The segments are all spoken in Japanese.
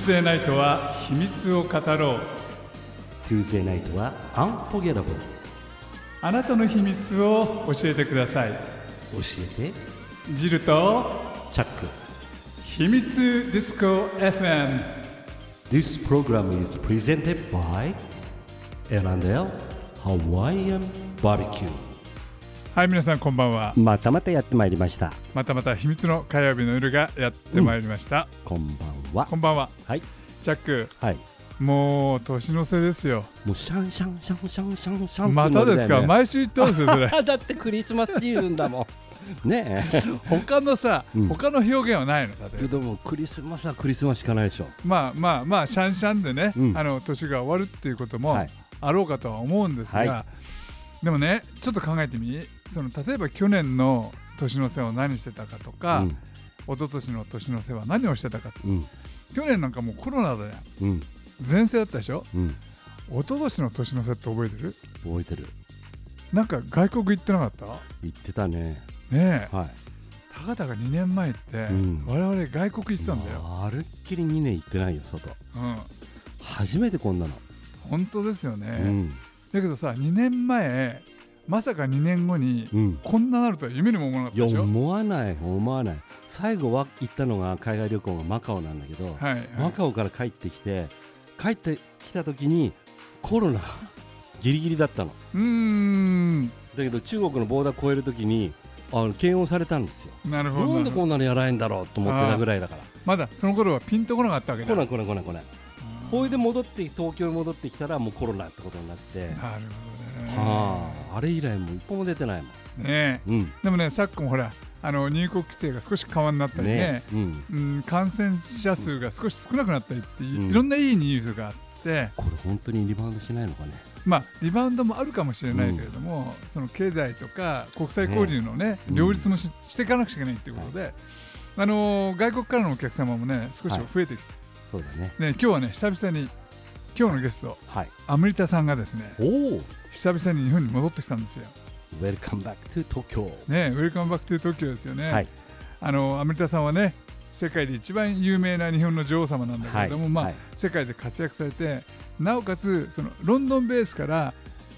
Tuesday ナイトは秘密を語ろう。Tuesday ナイトは Unforgettable あなたの秘密を教えてください。教えて。ジルとチャック。秘密ディスコ FM This program is presented by L&L Hawaiian Barbecue. はい皆さんこんばんは。またまたやってまいりました。またまた秘密の火曜日の夜がやってまいりました、こんばんは。こんばんは。はい。チャックはい。もう年の瀬ですよ。もうシャンシャンシャンシャンシャンシャンまたですか、毎毎週言ってますよそれだってクリスマスシーズンだもんねえ他のさ、うん他の表現はないの例えばでもクリスマスはクリスマスしかないでしょまあまあまあシャンシャンでね、うんあの年が終わるっていうこともはいあろうかとは思うんですが、はでもねちょっと考えてみその例えば去年の年の瀬を何してたかとか、うん一昨年の年の瀬は何をしてたかとうん去年なんかもうコロナだようん。前世だったでしょ？うん。一昨年の年の瀬って覚えてる？覚えてる。なんか外国行ってなかった？言ってたね。ねえ。はい。たかだか2年前って、ん。我々外国行ってたんだよ、まるっきり2年行ってないよ外。うん、初めてこんなの、本当ですよね、うん。だけどさ2年前まさか2年後にうん。こんななるとは夢にも思わなかったでしょ、いや思わない思わない。最後は行ったのが海外旅行がマカオなんだけど、はい、はい。マカオから帰ってきて帰ってきた時にコロナギリギリだったの。うーん。だけど中国のボーダー越える時にあの検温されたんですよ。なるほどなんでこんなのやらないんだろうと思ってたぐらいだから。まだその頃はピンとこなかったわけだ。来ない来ない来ない来ないほいで戻って東京に戻ってきたらもうコロナってことになって。なるほどね。はあ。あれ以来もう一歩も出てないもん。ねえ。うん。でもね昨今ほらあの入国規制が少し緩和になったりね。ねうん。うん、感染者数が少し少なくなったりってい,、うん。いろんないいニュースがあって、これ本当にリバウンドしないのかね。まあ、リバウンドもあるかもしれないけれども、その経済とか国際交流のねうん。両立もししていかなくちゃいけないということで、あのー外国からのお客様もね少しはい増えてきて、そうだね。ね、今日はね久々に今日のゲストはい。アムリタさんがですねおお久々に日本に戻ってきたんですよ。Welcome back to Tokyo. ね、 welcome back to 東京ですよね。はい。あのアムリタさんはね世界で一番有名な日本の女王様なんだけれども、まあはい。はい世界で活躍されてなおかつそのロンドンベースから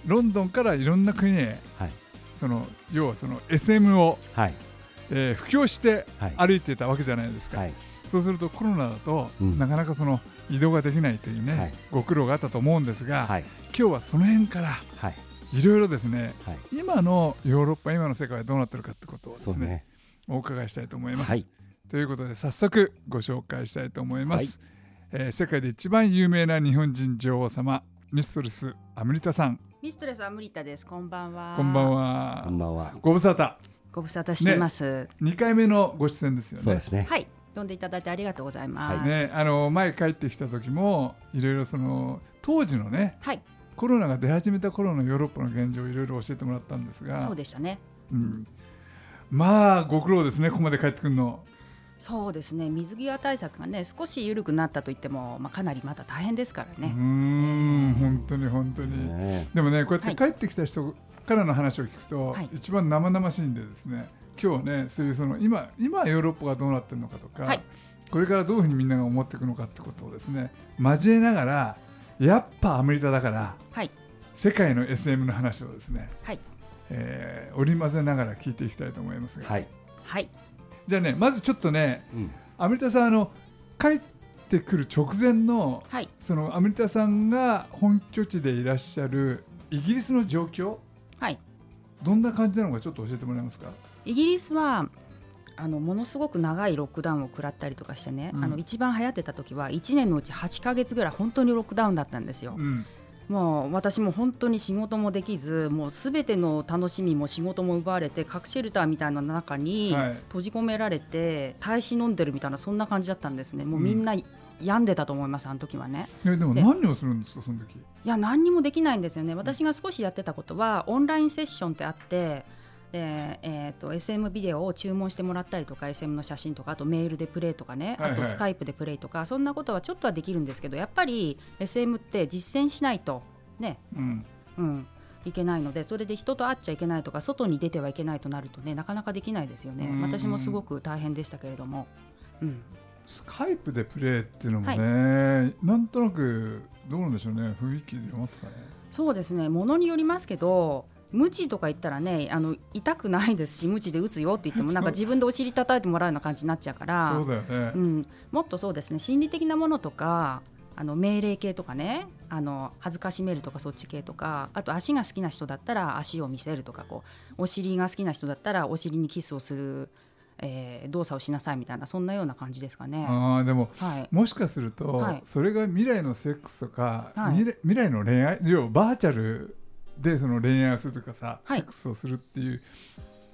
ロンドンからいろんな国へはい。その要はその SM を、はい。えー布教してはい。歩いてたわけじゃないですか、はいそうするとコロナだと、うん。なかなかその移動ができないというね、はい。ご苦労があったと思うんですが、はい。今日はその辺からはい。いろいろですねはい。今のヨーロッパ今の世界はどうなってるかってことをですねね。お伺いしたいと思います。はい。ということで早速ご紹介したいと思います、えー世界で一番有名な日本人女王様ミストレスアムリタさん。ミストレスアムリタです。こんばんは。こんばんこはんばんは。ご無沙汰。ご無沙汰してます。2回目のご出演ですよね。そうですね。はい。呼んでいただいてありがとうございます。ねあの前帰ってきた時もいろいろその当時のねはい。コロナが出始めた頃のヨーロッパの現状をいろいろ教えてもらったんですがそうでしたね。うん、まあご苦労ですねここまで帰ってくるのそうですね。水際対策がね少し緩くなったと言ってもまあかなりまだ大変ですからね。ん本当に本当に、ねでもねこうやっては帰ってきた人からの話を聞くと、はい一番生々しいんでですね今日はねそういうその今今ヨーロッパがどうなってるのかとか、はい。これからどういうふうにみんなが思っていくのかってことをですね交えながらやっぱアメリカだからはい。世界の SM の話をですね、はい。えー織り交ぜながら聞いていきたいと思いますが、はい。はい。じゃあねまずちょっとねうん。アメリカさんあの帰ってくる直前のはい。そのアメリカさんが本拠地でいらっしゃるイギリスの状況はい。どんな感じなのかちょっと教えてもらえますか？イギリスはあのものすごく長いロックダウンを食らったりとかしてね、うん。あの一番流行ってた時は1年のうち8ヶ月ぐらい本当にロックダウンだったんですよ。うん、もう私も本当に仕事もできずもうすべての楽しみも仕事も奪われて核シェルターみたいな中にはい。閉じ込められて耐え忍んでるみたいなそんな感じだったんですね。もうみんな病んでたと思いますあの時はね。えでもで何をするんですかその時？いや何にもできないんですよね。私が少しやってたことはオンラインセッションってあってでえー、と SM ビデオを注文してもらったりとか SM の写真とかあとメールでプレイとかね、はいはい。あとスカイプでプレイとかそんなことはちょっとはできるんですけどやっぱり SM って実践しないとね。うん、うん、いけないのでそれで人と会っちゃいけないとか外に出てはいけないとなるとねなかなかできないですよね。うん私もすごく大変でしたけれども、うん、スカイプでプレーっていうのもね、なんとなくどうなんでしょうね。雰囲気出ますかね。そうですね。ものによりますけど無知とか言ったらねあの痛くないですし無知で打つよって言っても なんか自分でお尻叩いてもらうような感じになっちゃうからそうだよね、うん、もっとそうですね心理的なものとかあの命令系とかねあの恥ずかしめるとかそっち系とかあと足が好きな人だったら足を見せるとかこうお尻が好きな人だったらお尻にキスをする、えー動作をしなさいみたいなそんなような感じですかね。ああでもはい、もしかすると、はい。それが未来のセックスとか、はい。未来未来の恋愛要はバーチャルでその恋愛をするとかさ、はい。セックスをするっていう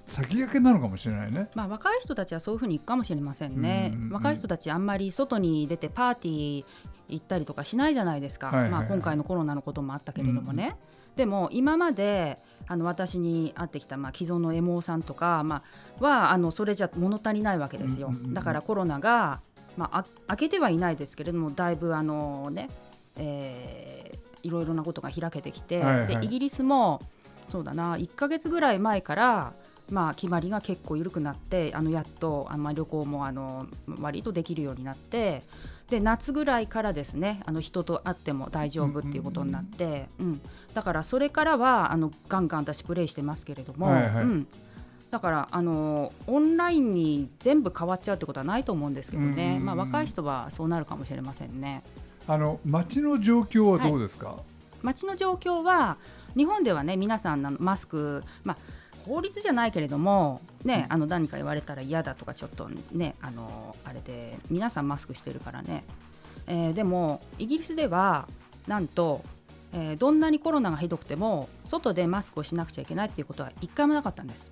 先駆けなのかもしれないね。まあ、若い人たちはそういうふうにいくかもしれませんね、うんうんうん。若い人たちあんまり外に出てパーティー行ったりとかしないじゃないですか、はいはいはい。まあ、今回のコロナのこともあったけれどもね、でも今まであの私に会ってきた、まあ、既存のエモーさんとか、まあ、はあのそれじゃ物足りないわけですよ、うんうんうん。だからコロナが、まあ、あ開けてはいないですけれどもだいぶあのね、えーいろいろなことが開けてきて、はいはい。でイギリスもそうだな1か月ぐらい前からまあ、決まりが結構緩くなってあのやっとあ、まあ、旅行もあの割とできるようになってで夏ぐらいからですねあの人と会っても大丈夫っていうことになって、うんだからそれからはあのガンガン私プレイしてますけれども、はいはい。うん、だからあのオンラインに全部変わっちゃうってことはないと思うんですけどうんうんね、うん。まあ、若い人はそうなるかもしれませんね。あの街の状況はどうですか、街の状況は日本ではね皆さんあのマスク、まあ、法律じゃないけれども、ね、あの何か言われたら嫌だとかちょっとねあのあれで皆さんマスクしてるからね、えーでもイギリスではなんと、えーどんなにコロナがひどくても外でマスクをしなくちゃいけないっていうことは一回もなかったんです。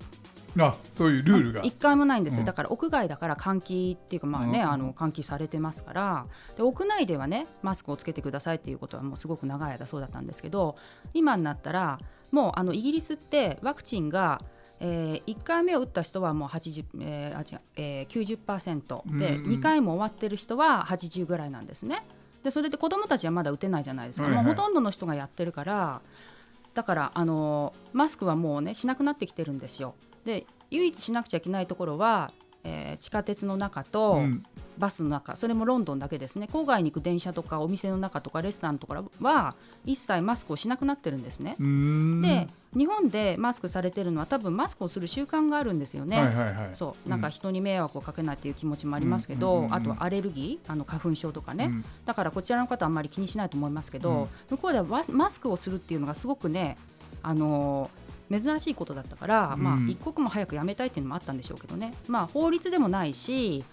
あそういうルールが。一回もないんですよ、うん。だから屋外だから換気っていうかまあね、うん。あの換気されてますから。で屋内ではねマスクをつけてくださいっていうことはもうすごく長い間そうだったんですけど今になったらもうあのイギリスってワクチンがえー、1回目を打った人はもう80、えーあ違うえー、90%で、うんうん。2回も終わってる人は80ぐらいなんですね。でそれで子どもたちはまだ打てないじゃないですか、はいはい。もうほとんどの人がやってるからだからあのマスクはもうねしなくなってきてるんですよ。で唯一しなくちゃいけないところは、えー地下鉄の中とうん。バスの中、それもロンドンだけですね。郊外に行く電車とかお店の中とかレストランとかは一切マスクをしなくなってるんですね。で日本でマスクされてるのは多分マスクをする習慣があるんですよね。はいはいはい。そう。なんか人に迷惑をかけないっていう気持ちもありますけど、うんあとはアレルギーあの花粉症とかね、うん。だからこちらの方はあんまり気にしないと思いますけど、うん。向こうではワマスクをするっていうのがすごくねあのー珍しいことだったから、うん。まあ、一刻も早くやめたいっていうのもあったんでしょうけどね、まあ、法律でもないし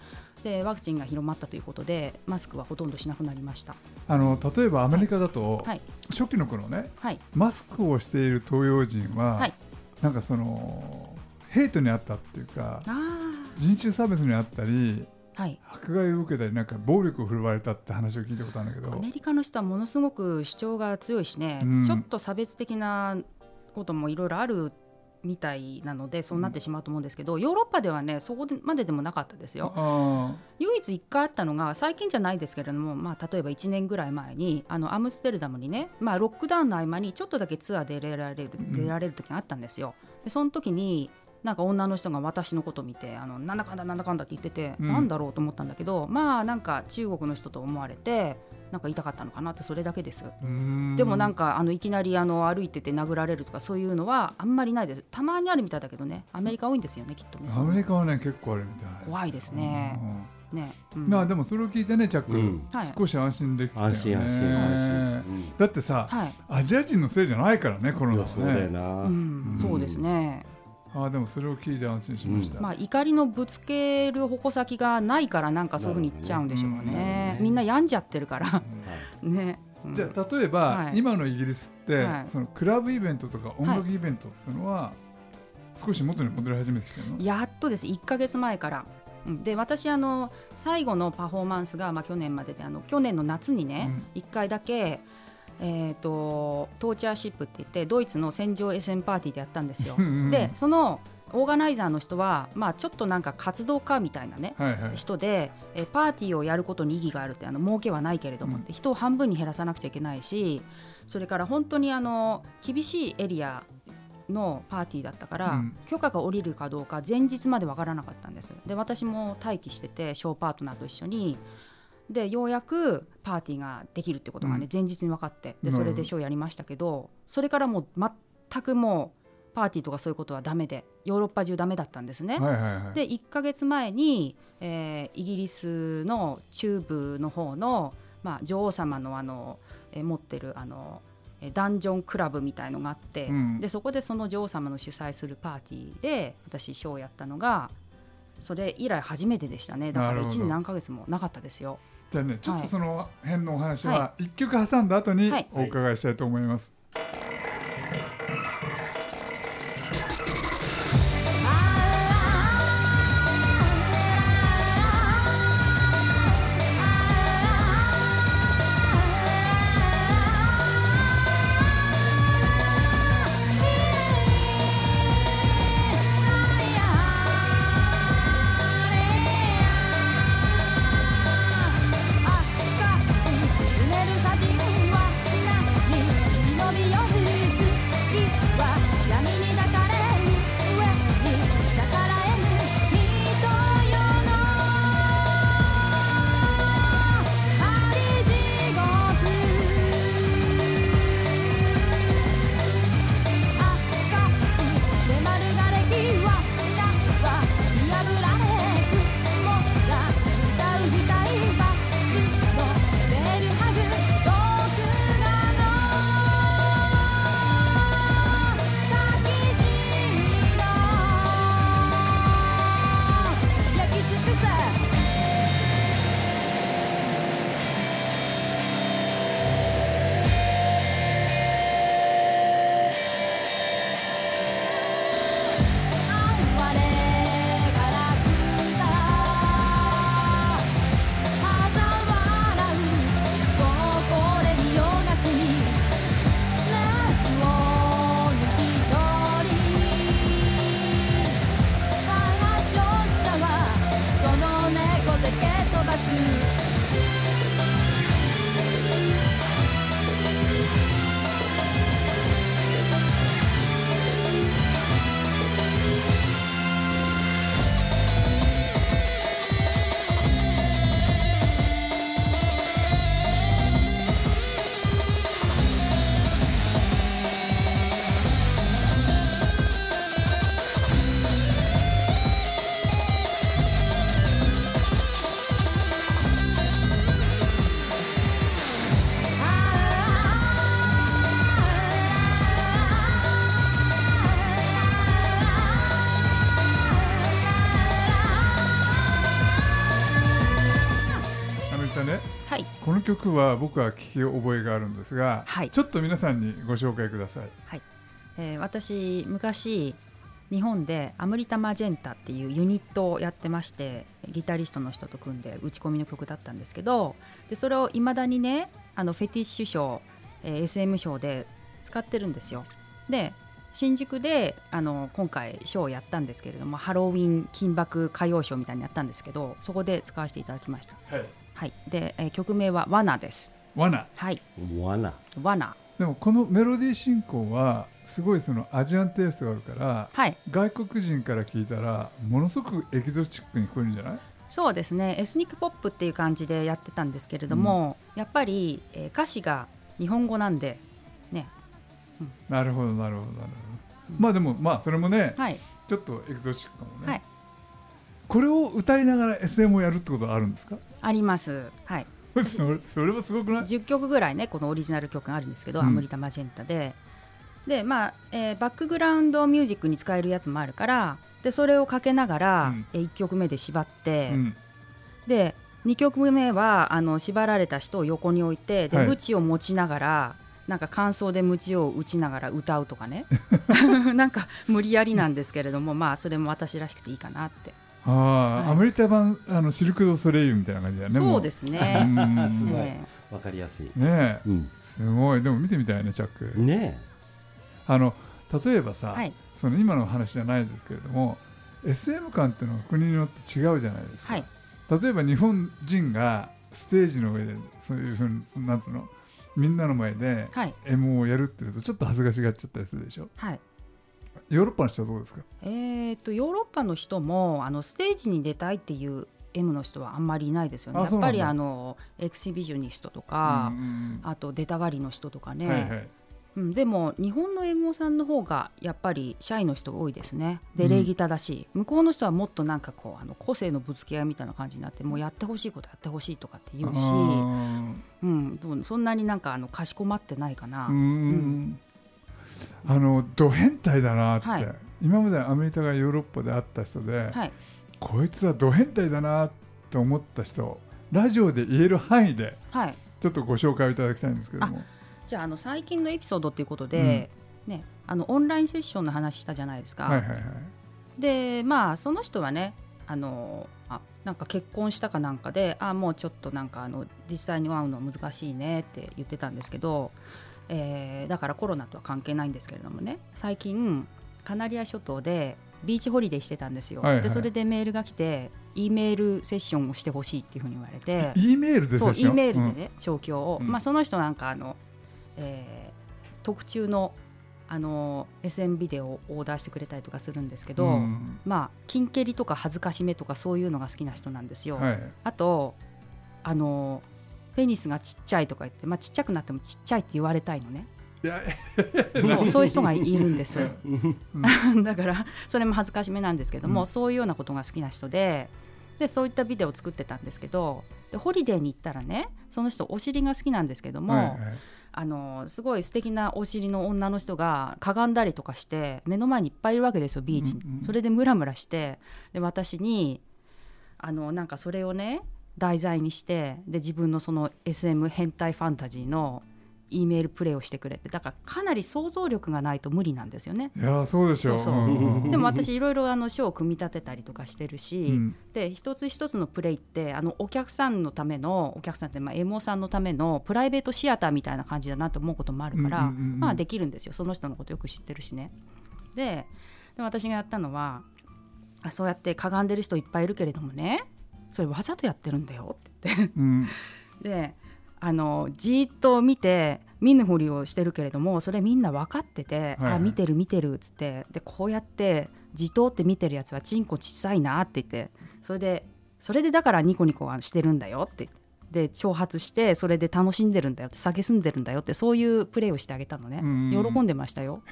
でワクチンが広まったということでマスクはほとんどしなくなりました。あの例えばアメリカだと、はい。初期の頃ねはい。マスクをしている東洋人は、はい。なんかそのヘイトにあったっていうかあ人種差別にあったりーはい。迫害を受けたりなんか暴力を振るわれたって話を聞いたことあるんだけど。アメリカの人はものすごく主張が強いしね、うん。ちょっと差別的なこともいろいろあるみたいなのでそうなってしまうと思うんですけど、ヨーロッパではねそこまででもなかったですよ。あ唯一1回あったのが最近じゃないですけれども、まあ、例えば1年ぐらい前にあのアムステルダムにね、まあ、ロックダウンの合間にちょっとだけツアーで出られるん出られる時があったんですよ。でその時になんか女の人が私のことを見てあのなんだかんだなんだかんだって言ってて、うん。なんだろうと思ったんだけどまあなんか中国の人と思われてなんか言いたかったのかなってそれだけです。でもなんかあのいきなりあの歩いてて殴られるとかそういうのはあんまりないです。たまにあるみたいだけどねアメリカ多いんですよねきっとねアメリカはね結構あるみたい。怖いですね。ね、ううん。ん。まあでもそれを聞いてねチャック、うん。はい。少し安心できたよね。安心安心安心、だってさ、はい。アジア人のせいじゃないからねコうん、いロナはやそうだよねな、うん、そうですね、ああでもそれを聞いて安心しました、まあ、怒りのぶつける矛先がないからなんかそういうふうに言っちゃうんでしょうね。ね。みんな病んじゃってるから。うんね、うん。じゃあ例えば、はい。今のイギリスって、はい。そのクラブイベントとか音楽イベントっていうのは、少し元に戻り始めてきてるの？やっとです。1か月前から。うん。で私あの最後のパフォーマンスが、まあ、去年までであの去年の夏にね、1回だけ、えー、とトーチャーシップって言ってドイツの戦場 SM パーティーでやったんですよ。でそのオーガナイザーの人は、まあ、ちょっとなんか活動家みたいなねはいはい。人で、えーパーティーをやることに意義があるってあの儲けはないけれども、うん。人を半分に減らさなくちゃいけないしそれから本当にあの厳しいエリアのパーティーだったから、うん。許可が下りるかどうか前日まで分からなかったんです。で私も待機しててショーパートナーと一緒にでようやくパーティーができるってことがね、うん。前日に分かってでそれでショーやりましたけどそれからもう全くもうパーティーとかそういうことはダメでヨーロッパ中ダメだったんですね。はいはいはい。で1ヶ月前に、えーイギリスの中部の方の、まあ、女王様のあの、えー持ってるあのえーダンジョンクラブみたいのがあって、うん。でそこでその女王様の主催するパーティーで私ショーをやったのがそれ以来初めてでしたね。だからなるほど。1年何ヶ月もなかったですよ。じゃあねちょっとその辺のお話はは一曲挟んだ後にはい。お伺いしたいと思います。闇曲は僕は聞き覚えがあるんですが、はいちょっと皆さんにご紹介ください。えー私昔日本でアムリタ・マジェンタっていうユニットをやってましてギタリストの人と組んで打ち込みの曲だったんですけどでそれをいまだにねあのフェティッシュ賞、えー SM 賞で使ってるんですよ。で新宿であの今回ショーをやったんですけれどもハロウィン金箔歌謡ショーみたいにやったんですけどそこで使わせていただきました。はい。はい、で、えー曲名は「罠」です。罠。はい、罠。罠。でもこのメロディー進行はすごいそのアジアンテイストがあるからはい、外国人から聞いたらものすごくエキゾチックに聞こえるんじゃない？そうですね。エスニックポップっていう感じでやってたんですけれども、やっぱり、えー歌詞が日本語なんでね。なるほどなるほどなるほど。まあでもまあそれもねはい。ちょっとエキゾチックかもね。はいこれを歌いながら SM をやるってことはあるんですか？あります。はい。そ れそれはすごくない？10曲ぐらいねこのオリジナル曲があるんですけど、うん。アムリタ・マジェンタで。でまあ、えーバックグラウンドミュージックに使えるやつもあるからでそれをかけながら、うん。え1曲目で縛って、うん。で2曲目はあの縛られた人を横に置いてで、はい。鞭を持ちながらなんか感想で鞭を打ちながら歌うとかね。なんか無理やりなんですけれどもまあそれも私らしくていいかなって、ああ、はい。アメリカ版あのシルク・ドゥ・ソレイユみたいな感じだよね。そうですすね。うん。すごい。ねわかりやすい。ねえ。うん。すごい。でも見てみたいねチャック。ねあの例えばさ、はい。その今の話じゃないですけれども SM 感っていうのは国によって違うじゃないですか。はい。例えば日本人がステージの上でそういうふうになんつうのみんなの前ではい。M をやるっていうとちょっと恥ずかしがっちゃったりするでしょ。はいヨーロッパの人はどうですか？えー、とヨーロッパの人もあのステージに出たいっていう M の人はあんまりいないですよね。やっぱりあのエキシビジョニストとか、うんあと出たがりの人とかね、うんはいはい。うん、でも日本の MO さんの方がやっぱりシャイの人多いですね。うん。で礼儀正しい、向こうの人はもっとなんかこうあの個性のぶつけ合いみたいな感じになってもうやってほしいことやってほしいとかって言うし、あうん、そんなになんかあのかしこまってないかな、ーうんあのド変態だなって、はい。今までアメリカがヨーロッパで会った人で、はい。こいつはド変態だなって思った人ラジオで言える範囲ではい。ちょっとご紹介をいただきたいんですけども。じゃああの最近のエピソードっていうことで、ね、あのオンラインセッションの話したじゃないですか。はいはいはい。でまあその人はねあのあなんか結婚したかなんかであもうちょっとなんかあの実際に会うの難しいねって言ってたんですけど、えーだからコロナとは関係ないんですけれどもね。最近カナリア諸島で beach holiday してたんですよ、はいはい。でそれでメールが来て E メールセッションをしてほしいっていうふうに言われて。E メールでそう E メールでね、状況を、うん。まあ、その人なんかあの、えー特注のあの SM ビデオをオーダーしてくれたりとかするんですけど、うん。まあ金蹴りとか恥ずかしめとかそういうのが好きな人なんですよ。はい。あとあのペニスがちっちゃいとか言って、まあ、ちっちゃくなってもちっちゃいって言われたいのね。そう そういう人がいるんです。うん。だからそれも恥ずかしめなんですけども、うんそういうようなことが好きな人ででそういったビデオを作ってたんですけどでホリデーに行ったらねその人お尻が好きなんですけども、はいはい。あのすごい素敵なお尻の女の人がかがんだりとかして目の前にいっぱいいるわけですよビーチに、うんうん。それでムラムラしてで私にあのなんかそれをね題材にしてで自分のその SM 変態ファンタジーの E メールプレイをしてくれてだからかなり想像力がないと無理なんですよね。いやそうでしょそうそう。でも私いろいろあの書を組み立てたりとかしてるし、うん。で一つ一つのプレイってあのお客さんのためのお客さんってまあエモさんのためのプライベートシアターみたいな感じだなと思うこともあるから、うんうんうんうん。まあできるんですよ。その人のことよく知ってるしね。でで私がやったのはあそうやってかがんでる人いっぱいいるけれどもねそれわざとやってるんだよって言って。うん。であのじーっと見て見ぬふりをしてるけれどもそれみんな分かってて、はいはい。あ見てる見てるっつって。でこうやってじとって見てるやつはチンコちっさいなって言って。それでそれでだからニコニコはしてるんだよって。言ってで挑発してそれで楽しんでるんだよって蔑んでるんだよってそういうプレーをしてあげたのね。うん。喜んでましたよ、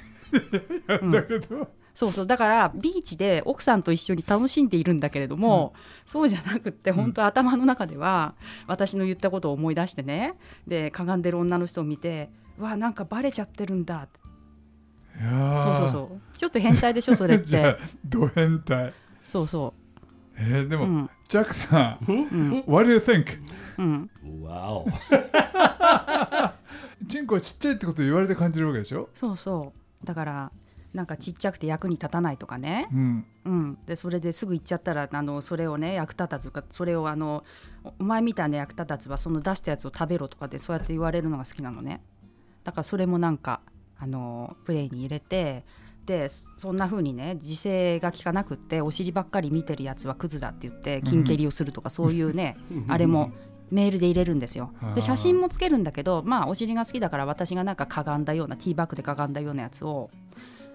うんだけどそうそう。だからビーチで奥さんと一緒に楽しんでいるんだけれども、そうじゃなくって本当頭の中では私の言ったことを思い出してね。でかがんでる女の人を見てうわなんかバレちゃってるんだ。っていやー。そうそうそう。ちょっと変態でしょそれって。ド変態。そうそえーでも、ううん。ジャックさんうん。What do you think? うん。わお チンコはちっちゃいってことを言われて感じるわけでしょ？そうそう。だからなんかちっちゃくて役に立たないとかね。うん。うん、でそれですぐ行っちゃったらあのそれをね役立たずかそれをあのおお前みたいな役立たずはその出したやつを食べろとかでそうやって言われるのが好きなのね。だからそれもなんかあのプレイに入れてでそんな風にね自制が効かなくってお尻ばっかり見てるやつはクズだって言って金蹴りをするとか、そういうねあれもメールで入れるんですよ。で写真もつけるんだけどまあお尻が好きだから私がなんかかがんだようなティーバッグでかがんだようなやつを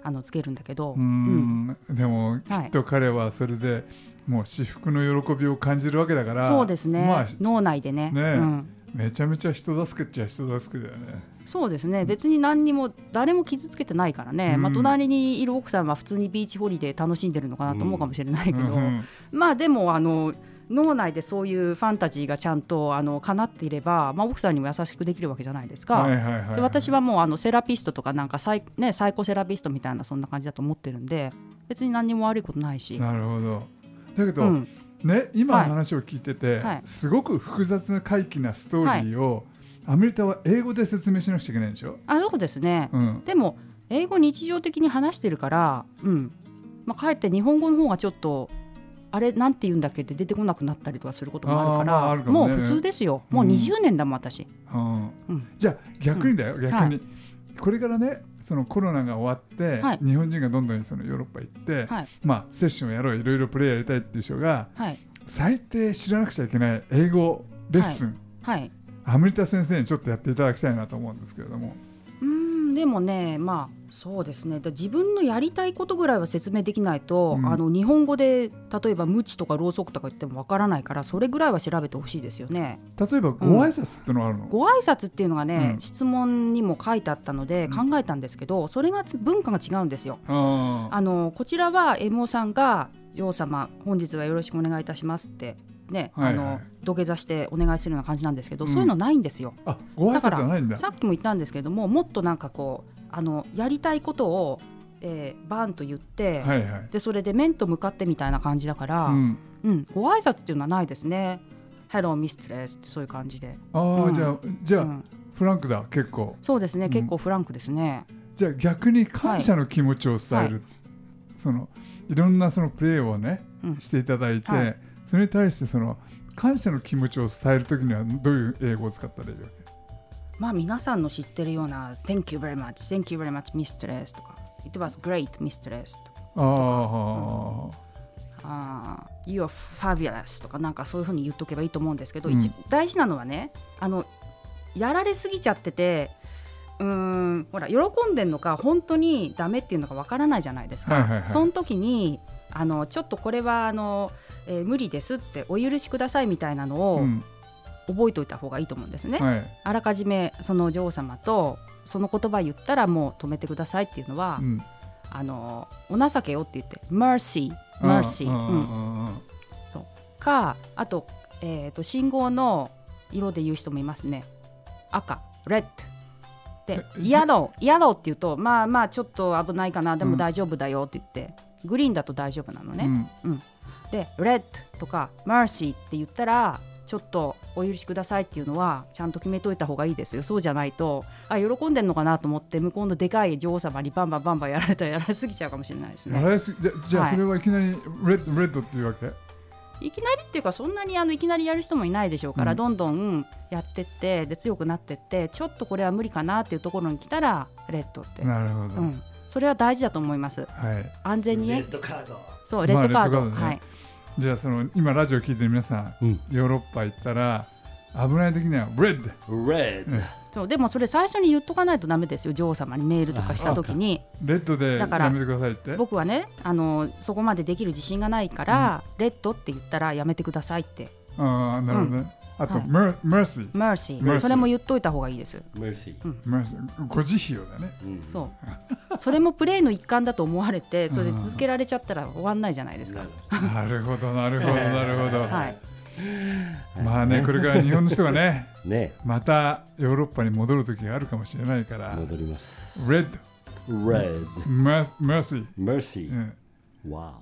あのつけるんだけど、うーん。でもきはい。っと彼はそれでもう至福の喜びを感じるわけだからそうですね、まあ脳内でね。ねうん、めちゃめちゃ人助けっちゃ人助けだよね。そうですね。別に何にも誰も傷つけてないからね、うん。まあ、隣にいる奥さんは普通に beach holiday 楽しんでるのかなと思うかもしれないけど、うん。まあでもあの脳内でそういうファンタジーがちゃんとあの叶っていれば、まあ、奥さんにも優しくできるわけじゃないですか。はいはいはいはい。で私はもうあのセラピストとかなんかサイ,、ね、サイコセラピストみたいなそんな感じだと思ってるんで別に何にも悪いことないし、なるほど。だけど、うん、ね今の話を聞いてて、はい。すごく複雑な怪奇なストーリーを、アメリカは英語で説明しなくちゃいけないんでしょ、あそうですね、うん、でも英語日常的に話してるから、うん。まあ、かえって日本語の方がちょっとあれなんて言うんだっけって出てこなくなったりとかすることもあるからね。もう普通ですよ。もううん。20年だもん私、うんうん。じゃあ逆にだよ、逆に、はいこれからねそのコロナが終わって、はい。日本人がどんどんそのヨーロッパ行って、はい。まあ、セッションやろういろいろプレイやりたいっていう人がはい。最低知らなくちゃいけない英語レッスン、はい、アムリタ先生にちょっとやっていただきたいなと思うんですけれども、うーんでもねまあそうですね。で自分のやりたいことぐらいは説明できないと、うん。あの日本語で例えば無知とかろうそくとか言ってもわからないからそれぐらいは調べてほしいですよね。例えばご挨拶ってのがあるの、ご挨拶っていうのがね、うん。質問にも書いてあったのでうん。考えたんですけど、それがつ文化が違うんですよ。ああのこちらは M さんが女王様本日はよろしくお願いいたしますってね、はいはい。あの土下座してお願いするような感じなんですけど、うん。そういうのないんですよ。あご挨だから拶じゃないんだ。さっきも言ったんですけどももっとなんかこうあのやりたいことを、えーバーンと言って、はいはい。でそれで面と向かってみたいな感じだから、ううんん、ご挨拶っていうのはないですね。Hello, Mistress ってそういう感じで、ああ、うん。じゃあじゃあ、うん。フランクだ結構。そうですね、うん。結構フランクですね。じゃあ逆に感謝の気持ちを伝える、はい。そのいろんなそのプレーをね、うん。していただいて、はい。それに対してその感謝の気持ちを伝えるときにはどういう英語を使ったらいいわけまあ皆さんの知ってるような Thank you very much, Thank you very much, Mistress とか。It was great, Mistress とか。ああー。You are fabulous とかなんかそういうふうに言っとけばいいと思うんですけど、うん。一大事なのはねあのやられすぎちゃっててうーんほら喜んでんのか本当にダメっていうのかわからないじゃないですか、はいはいはい。その時にあのちょっとこれはあの、えー無理ですってお許しくださいみたいなのあ、をうん覚えておいた方がいいと思うんですね、はい。あらかじめその女王様とその言葉言ったらもう止めてくださいっていうのは、うん、あのお情けよって言って mercy mercy うん。ああかあと,、えー、と信号の色で言う人もいますね。赤 red でえ yellow。yellow って言うとまあまあちょっと危ないかな。でうん。も大丈夫だよって言って、グリーンだと大丈夫なのね、うん。で red とか mercy って言ったらちょっとお許しくださいっていうのはちゃんと決めといた方がいいですよ。そうじゃないとあ喜んでんのかなと思って向こうのでかい女王様にバンバンバンバンやられたらやられすぎちゃうかもしれないですね。やられすぎじゃじゃあはいそれはいきなりレッドレッドっていうわけ、いきなりっていうかそんなにあのいきなりやる人もいないでしょうから、うん。どんどんやってってで強くなってってちょっとこれは無理かなっていうところに来たらレッドって、なるほど、うん、それは大事だと思います。はい。安全にね。ドカード。そうレッドカード,、まあレッドカードね。はいじゃあその今ラジオ聞いてる皆さんうん。ヨーロッパ行ったら危ない時にはレッドレッドそうでもそれ最初に言っとかないとダメですよ。女王様にメールとかした時に。レッドでだからやめてくださいって？僕はねあのそこまでできる自信がないから、レッドって言ったらやめてくださいって。ああなるほどね、あと、はい。メーメーシー mercy Mercy それも言っといた方がいいです。メルシーメーシーご慈悲をだね。うん。そう。それもプレーの一環だと思われてそれ続けられちゃったら終わんないじゃないですか。なるほどなるほどなるほど、はい。まあねこれから日本の人がね ね。またヨーロッパに戻る時があるかもしれないから。戻ります。レッドレッドメーメーシーメルシうーんわ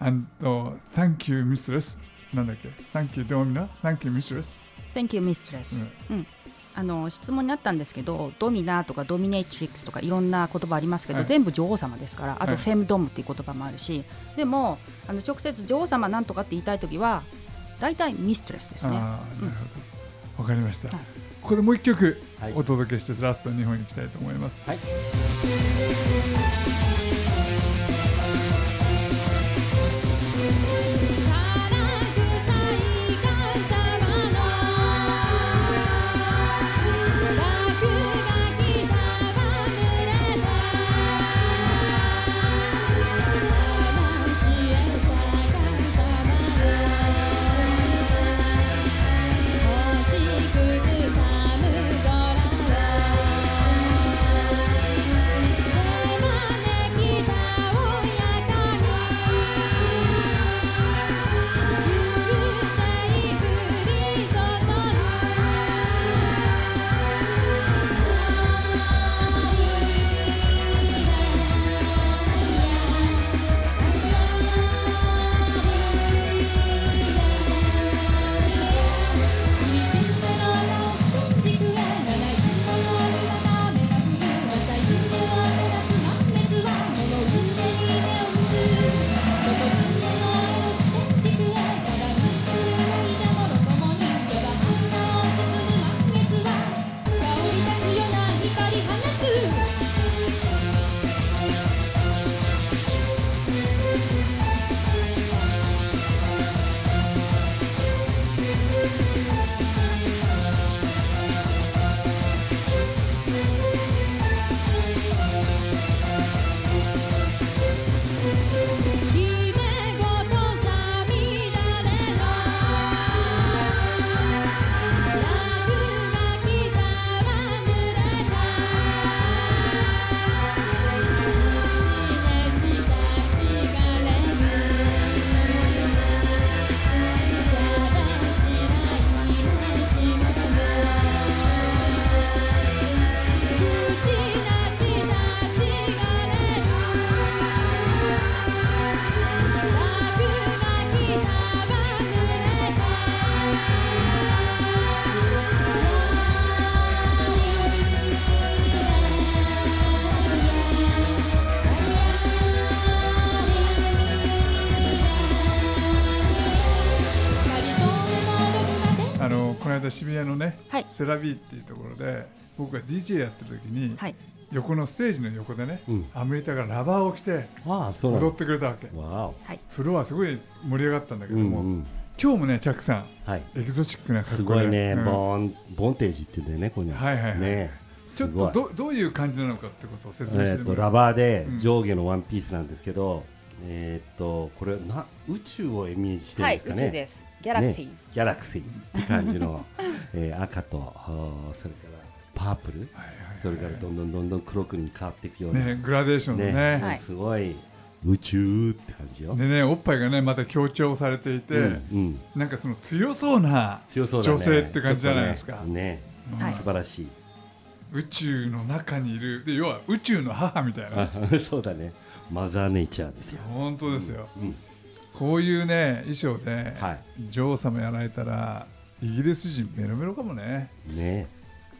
and thank you mistress なんだっけ？Thank you domina thank you mistress. Thank you, mistress、うん。あの質問にあったんですけどドミナーとかドミネイトリックスとかいろんな言葉ありますけど、はい。全部女王様ですからあとはい。フェムドムっていう言葉もあるし、でもあの直接女王様なんとかって言いたい時は大体ミストレスですね。ああなるほど。わかりました、はい。ここでもう一曲はい。お届けしてラスト日本に行きたいと思います、はい「からくさいセラビーっていうところで僕が DJ やってる時に、はい。横のステージの横でね、うん。アメリカがラバーを着て踊ってくれたわけ。わはい。フロアすごい盛り上がったんだけおども、うんうん今日もねチャックさんはい。エキゾチックな格す好で。ごいね、うん。ボンボンテージって言うんだよねこういうのはいはいはい。ねちょっとどどういう感じなのかってことを説明えー、とラしてもらうバーでうん。上下のワンピースなんですけど、えっ、とこれな宇宙をイメージしてるんですかね、すギャラクシー、ねギャラクシーって感じの、えー赤とそれからパープル。はいはいそれからどんどんどんどん黒くに変わっていくような、ねグラデーションのね。はい。すごい宇宙って感じよ、でねおっぱいがねまた強調されていて、うんうん。なんかその強そうな強そうだね。女性って感じじゃないですか。ねねうんはい。素晴らしい。宇宙の中にいる。で要は宇宙の母みたいな。あそうだねマザーネイチャーですよ、本当ですよ、うん。こういうね衣装では女王様やられたらイギリス人メロメロかもね。いね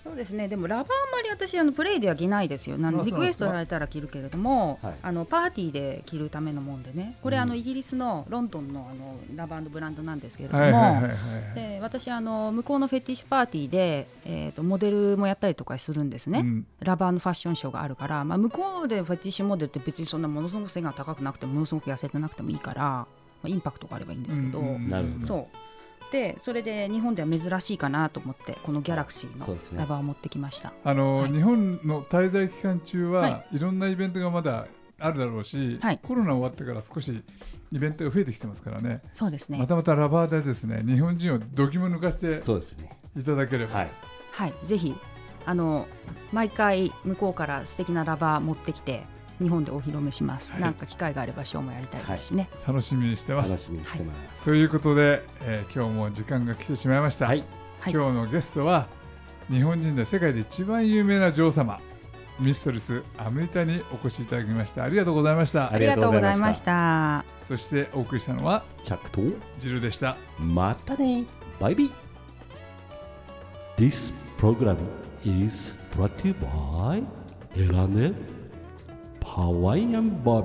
そうですね。でもラバーあんまり私あのプレイでは着ないですよ。なんリクエストなんです。かられたら着るけれども、はい。あのパーティーで着るためのもんでね。これ、うん。あのイギリスのロンドンのあのラバーブランドなんですけれども、私あの向こうのフェティッシュパーティーで、えー、とモデルもやったりとかするんですね、うん。ラバーのファッションショーがあるから、まあ、向こうでフェティッシュモデルって別にそんなものすごく背が高くなくてもものすごく痩せてなくてもいいから、まあ、インパクトがあればいいんですけど、うんうん。そうでそれで日本では珍しいかなと思ってこのギャラクシーのラバーを持ってきました。あの、はい。日本の滞在期間中は、、はい。ろんなイベントがまだあるだろうし、はい。コロナ終わってから少しイベントが増えてきてますからね。そうですね。またまたラバーでですね。日本人をどぎも抜かしてそうですね。いただければ、はい。はい、ぜひあの毎回向こうから素敵なラバー持ってきて日本でお披露目します、はい。なんか機会があればショーもやりたいですしね、楽しみにしてます。楽しみにしてます。ということで、えー今日も時間が来てしまいました、はい。はい。今日のゲストは日本人で世界で一番有名な女王様ミストルス・アムリタにお越しいただきました。ありがとうございました。ありがとうございました。そしてお送りしたのはチャックとジルでした。またね。バイビー。This program is brought to you by エラネハワイアンバ